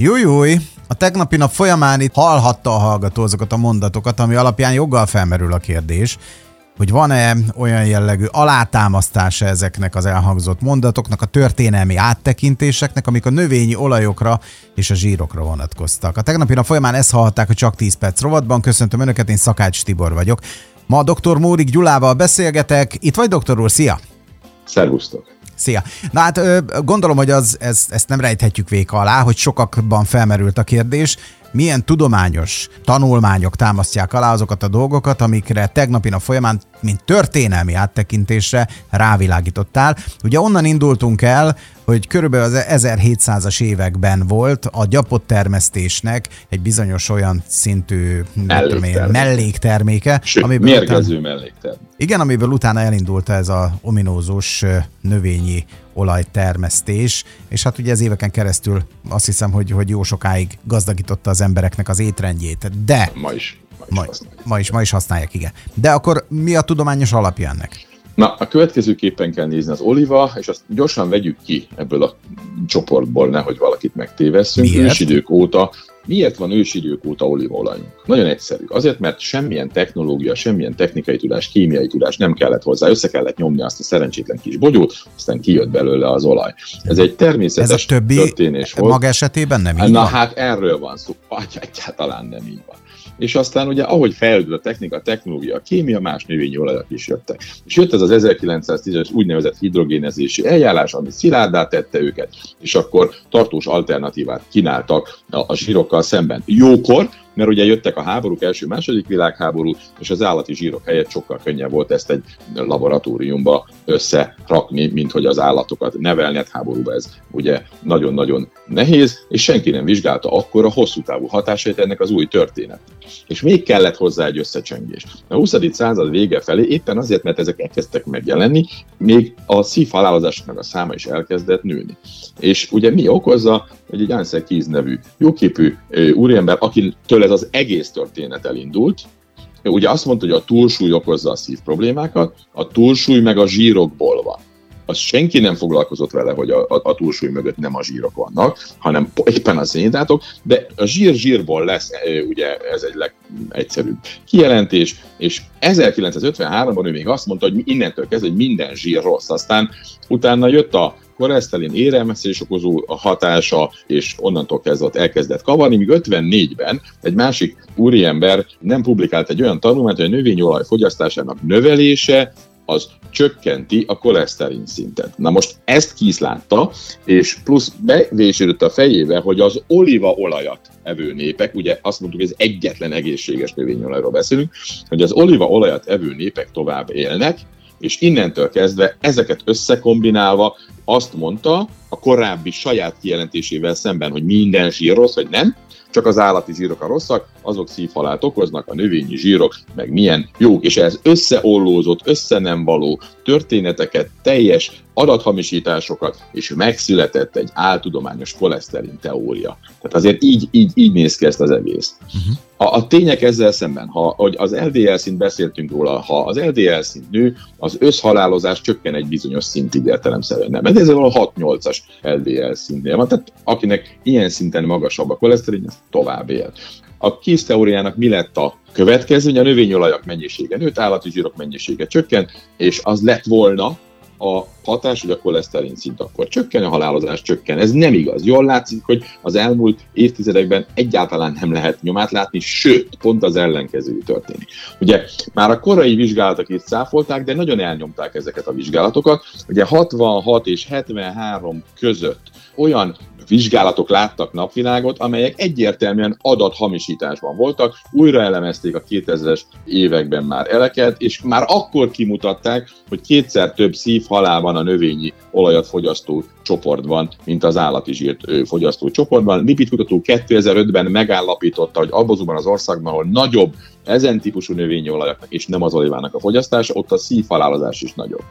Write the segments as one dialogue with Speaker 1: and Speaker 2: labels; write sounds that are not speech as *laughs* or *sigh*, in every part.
Speaker 1: Jújúj, a tegnapi nap folyamán itt hallhatta a hallgató azokat a mondatokat, ami alapján joggal felmerül a kérdés, hogy van-e olyan jellegű alátámasztása ezeknek az elhangzott mondatoknak, a történelmi áttekintéseknek, amik a növényi olajokra és a zsírokra vonatkoztak. A tegnapi nap folyamán ezt hallhatták a Csak 10 perc rovatban. Köszöntöm Önöket, én Szakács Tibor vagyok. Ma a dr. Mórik Gyulával beszélgetek. Itt vagy, doktor úr? Szia!
Speaker 2: Szervusztok!
Speaker 1: Szia! Na hát gondolom, hogy az, ez, ezt nem rejthetjük véka alá, hogy sokakban felmerült a kérdés, milyen tudományos tanulmányok támasztják alá azokat a dolgokat, amikre tegnapi nap folyamán, mint történelmi áttekintésre rávilágítottál. Ugye onnan indultunk el, hogy körülbelül az 1700-as években volt a gyapott termesztésnek egy bizonyos olyan szintű mellékterméke, én, mellékterméke
Speaker 2: Sőt, amiből mérgező után, mellékterméke.
Speaker 1: Igen, amiből utána elindult ez a ominózus növényi olajtermesztés, és hát ugye ez éveken keresztül azt hiszem, hogy, hogy jó sokáig gazdagította az embereknek az étrendjét, de...
Speaker 2: Ma is.
Speaker 1: Ma is, ma, ma, is, ma is használják, igen. De akkor mi a tudományos alapja ennek?
Speaker 2: Na, a következőképpen kell nézni az oliva, és azt gyorsan vegyük ki ebből a csoportból, nehogy valakit megtévesszünk. Miért? Ősidők óta Miért van ősidők óta olívaolajunk? Nagyon egyszerű. Azért, mert semmilyen technológia, semmilyen technikai tudás, kémiai tudás nem kellett hozzá. Össze kellett nyomni azt a szerencsétlen kis bogyót, aztán kijött belőle az olaj. Ez egy természetes Ez a többi történés
Speaker 1: volt. maga esetében nem így
Speaker 2: Na van? hát erről van szó. Egyáltalán nem így van és aztán ugye ahogy fejlődött a technika, a technológia, a kémia, más növényi olajak is jöttek. És jött ez az 1910-es úgynevezett hidrogénezési eljárás, ami szilárdá tette őket, és akkor tartós alternatívát kínáltak a, a zsírokkal szemben. Jókor, mert ugye jöttek a háborúk, első, második világháború, és az állati zsírok helyett sokkal könnyebb volt ezt egy laboratóriumba összerakni, mint hogy az állatokat nevelni, hát háborúba ez ugye nagyon-nagyon nehéz, és senki nem vizsgálta akkor a hosszú távú hatásait ennek az új történet. És még kellett hozzá egy összecsengés. A 20. század vége felé éppen azért, mert ezek elkezdtek megjelenni, még a szívhalálozásoknak a száma is elkezdett nőni. És ugye mi okozza, hogy egy Ansel Keys nevű jóképű úriember, akitől ez az egész történet elindult, ugye azt mondta, hogy a túlsúly okozza a szív problémákat, a túlsúly meg a zsírokból van. Az senki nem foglalkozott vele, hogy a, a, a túlsúly mögött nem a zsírok vannak, hanem éppen a szénhidrátok, de a zsír zsírból lesz, ugye ez egy legegyszerűbb kijelentés, és 1953-ban ő még azt mondta, hogy innentől kezdve, hogy minden zsír rossz. Aztán utána jött a koleszterin érelmesztés okozó hatása, és onnantól kezdve elkezdett kavarni, míg 54-ben egy másik úriember nem publikált egy olyan tanulmányt, hogy a növényolaj fogyasztásának növelése az csökkenti a koleszterin szintet. Na most ezt kiszlátta, és plusz bevésődött a fejébe, hogy az olívaolajat evő népek, ugye azt mondtuk, hogy ez egyetlen egészséges növényolajról beszélünk, hogy az olívaolajat evő népek tovább élnek, és innentől kezdve ezeket összekombinálva azt mondta a korábbi saját kijelentésével szemben, hogy minden zsír rossz, vagy nem, csak az állati zsírok a rosszak, azok szívhalált okoznak, a növényi zsírok meg milyen jók, és ez összeollózott, össze nem való történeteket, teljes adathamisításokat, és megszületett egy áltudományos koleszterin teória. Tehát azért így, így, így néz ki ezt az egész. Uh-huh. A, a tények ezzel szemben, ha hogy az LDL szint beszéltünk róla, ha az LDL szint nő, az összhalálozás csökken egy bizonyos szintig értelemszerűen nem. Ez a 6-8-as LDL szintnél van, tehát akinek ilyen szinten magasabb a koleszterin, az tovább él. A KISZ teóriának mi lett a következő, hogy a növényolajak mennyisége nőtt, állati zsírok mennyisége csökkent, és az lett volna a hatás, hogy a koleszterin szint akkor csökken, a halálozás csökken. Ez nem igaz. Jól látszik, hogy az elmúlt évtizedekben egyáltalán nem lehet nyomát látni, sőt, pont az ellenkező történik. Ugye már a korai vizsgálatok is száfolták, de nagyon elnyomták ezeket a vizsgálatokat. Ugye 66 és 73 között olyan vizsgálatok láttak napvilágot, amelyek egyértelműen adathamisításban voltak, újra elemezték a 2000-es években már eleket, és már akkor kimutatták, hogy kétszer több szívhalál van a növényi olajat fogyasztó csoportban, mint az állati zsírt fogyasztó csoportban. Lipidkutató 2005-ben megállapította, hogy abban az országban, ahol nagyobb ezen típusú növényi olajoknak és nem az olivának a fogyasztása, ott a szívhalálozás is nagyobb.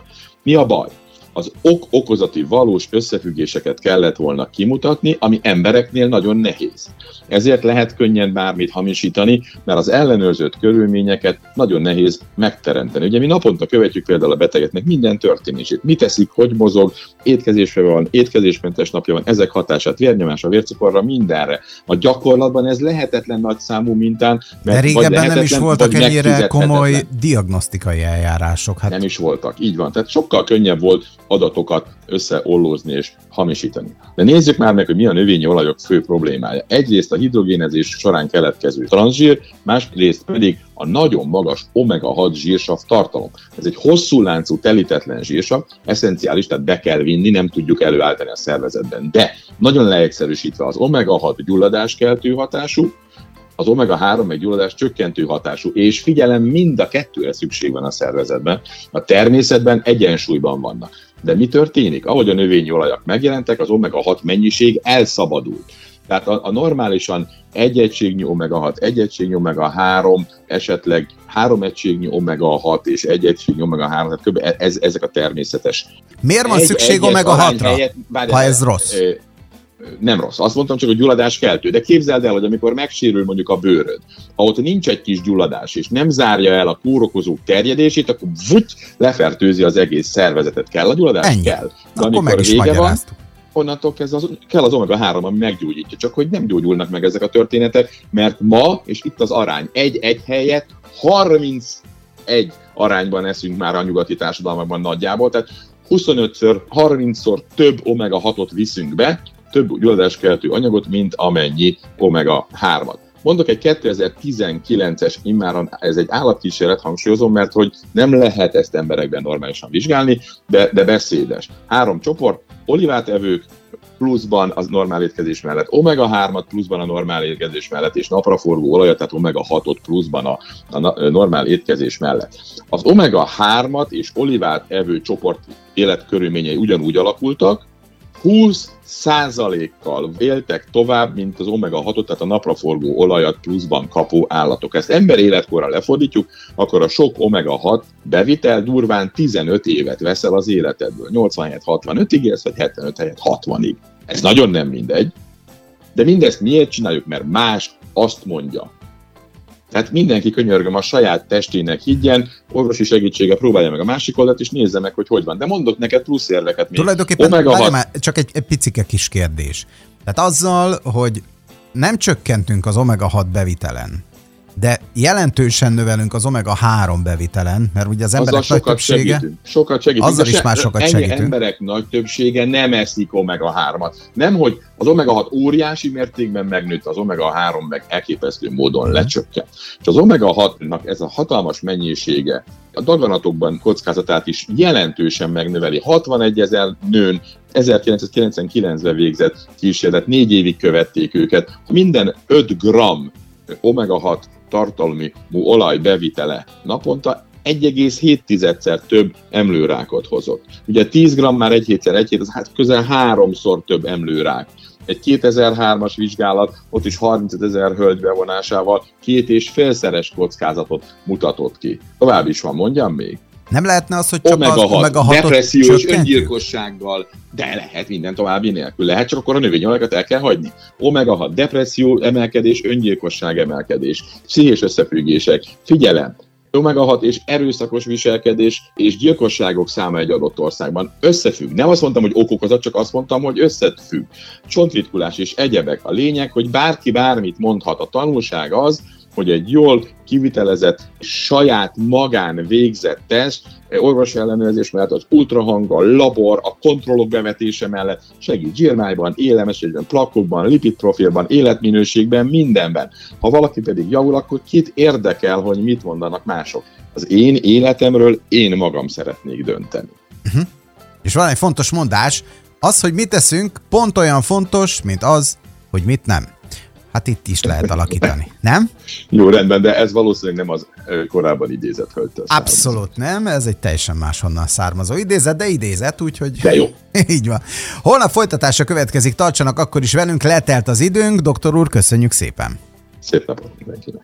Speaker 2: Mi a baj? Az ok-okozati valós összefüggéseket kellett volna kimutatni, ami embereknél nagyon nehéz. Ezért lehet könnyen bármit hamisítani, mert az ellenőrzött körülményeket nagyon nehéz megteremteni. Ugye mi naponta követjük például a betegeknek minden történését. Mi teszik, hogy mozog, étkezésre van, étkezésmentes napja van, ezek hatását, vérnyomásra, vércukorra, mindenre. A gyakorlatban ez lehetetlen nagy számú mintán.
Speaker 1: Mert De régebben nem is voltak ennyire komoly diagnosztikai eljárások.
Speaker 2: Hát... Nem is voltak, így van. Tehát sokkal könnyebb volt adatokat összeollózni és hamisítani. De nézzük már meg, hogy mi a növényi olajok fő problémája. Egyrészt a hidrogénezés során keletkező transzsír, másrészt pedig a nagyon magas omega-6 zsírsav tartalom. Ez egy hosszú láncú telítetlen zsírsav, eszenciális, tehát be kell vinni, nem tudjuk előállítani a szervezetben. De nagyon leegyszerűsítve az omega-6 gyulladáskeltő hatású, az omega-3 egy gyulladás csökkentő hatású, és figyelem, mind a kettőre szükség van a szervezetben. A természetben egyensúlyban vannak. De mi történik? Ahogy a növényi olajak megjelentek, az omega-6 mennyiség elszabadult. Tehát a, a normálisan egy egységnyi omega-6, egy egységnyi omega-3, esetleg három egységnyi omega-6 és egy egységnyi omega-3, tehát kb. Ez, ezek a természetes.
Speaker 1: Miért van egy, szükség omega-6-ra, ha ez rossz?
Speaker 2: Nem rossz. Azt mondtam csak, hogy gyulladás keltő. De képzeld el, hogy amikor megsérül mondjuk a bőröd, ott nincs egy kis gyulladás, és nem zárja el a kórokozók terjedését, akkor vuty, lefertőzi az egész szervezetet. Kell a gyulladás?
Speaker 1: Ennyi.
Speaker 2: Kell.
Speaker 1: De akkor meg is vége van,
Speaker 2: onnantól kezdve az, kell az omega-3, ami meggyógyítja. Csak hogy nem gyógyulnak meg ezek a történetek, mert ma, és itt az arány, egy-egy helyet 31 arányban eszünk már a nyugati társadalmakban nagyjából, tehát 25-ször, 30-szor több omega-6-ot viszünk be, több gyulladáskeltő anyagot, mint amennyi omega-3-at. Mondok egy 2019-es immáron, ez egy állatkísérlet, hangsúlyozom, mert hogy nem lehet ezt emberekben normálisan vizsgálni, de, de beszédes. Három csoport, olivát evők, pluszban az normál étkezés mellett, omega-3-at pluszban a normál étkezés mellett, és napraforgó olajat, tehát omega-6-ot pluszban a, a normál étkezés mellett. Az omega-3-at és olivát evő csoport életkörülményei ugyanúgy alakultak, 20 százalékkal éltek tovább, mint az omega-6-ot, tehát a napraforgó olajat pluszban kapó állatok. Ezt ember életkorra lefordítjuk, akkor a sok omega-6 bevitel durván 15 évet veszel az életedből. 87 65-ig élsz, vagy 75 helyett 60-ig. Ez nagyon nem mindegy. De mindezt miért csináljuk? Mert más azt mondja. Tehát mindenki könyörgöm a saját testének higgyen, orvosi segítsége próbálja meg a másik oldalt, és nézze meg, hogy hogy van. De mondok neked plusz érveket még.
Speaker 1: Tulajdonképpen, Omega már, csak egy, egy picike kis kérdés. Tehát azzal, hogy nem csökkentünk az omega-6 bevitelen, de jelentősen növelünk az omega-3 bevitelen, mert ugye az emberek
Speaker 2: Azzal
Speaker 1: nagy többsége...
Speaker 2: Segítünk, sokat segítünk.
Speaker 1: Azzal is már sokat
Speaker 2: ennyi
Speaker 1: segítünk.
Speaker 2: emberek nagy többsége nem eszik omega-3-at. Nem, hogy az omega-6 óriási mértékben megnőtt, az omega-3 meg elképesztő módon mhm. lecsökkent. És az omega-6-nak ez a hatalmas mennyisége a daganatokban kockázatát is jelentősen megnöveli. 61 ezer nőn 1999-ben végzett kísérlet, négy évig követték őket. Minden 5 gram omega-6 tartalmi olaj bevitele naponta 1,7-szer több emlőrákot hozott. Ugye 10 g már egy hétszer egy hét, az hát közel háromszor több emlőrák. Egy 2003-as vizsgálat, ott is 35 ezer hölgy bevonásával két és félszeres kockázatot mutatott ki. Tovább is van, mondjam még.
Speaker 1: Nem lehetne az, hogy csak omega az
Speaker 2: omega 6 depresszió és öngyilkossággal, de lehet minden további nélkül. Lehet, csak akkor a növényolajokat el kell hagyni. Omega 6, depresszió, emelkedés, öngyilkosság, emelkedés, pszichés összefüggések, figyelem, omega 6 és erőszakos viselkedés és gyilkosságok száma egy adott országban összefügg. Nem azt mondtam, hogy okokozat, csak azt mondtam, hogy összefügg. Csontritkulás és egyebek. A lényeg, hogy bárki bármit mondhat. A tanulság az, hogy egy jól kivitelezett, saját magán végzett teszt, orvosi ellenőrzés mellett az ultrahang, a labor, a kontrollok bevetése mellett segít zsírmájban, élemességben, plakokban, lipidprofilban, életminőségben, mindenben. Ha valaki pedig javul, akkor kit érdekel, hogy mit mondanak mások. Az én életemről én magam szeretnék dönteni.
Speaker 1: Uh-huh. És van egy fontos mondás, az, hogy mit teszünk, pont olyan fontos, mint az, hogy mit nem. Hát itt is lehet alakítani, nem?
Speaker 2: Jó, rendben, de ez valószínűleg nem az korábban idézett hölgytől
Speaker 1: Abszolút nem, ez egy teljesen máshonnan származó idézet, de idézet, úgyhogy...
Speaker 2: De jó. *laughs*
Speaker 1: Így van. Holnap folytatása következik, tartsanak akkor is velünk, letelt az időnk, doktor úr, köszönjük szépen.
Speaker 2: Szép napot mindenkinek.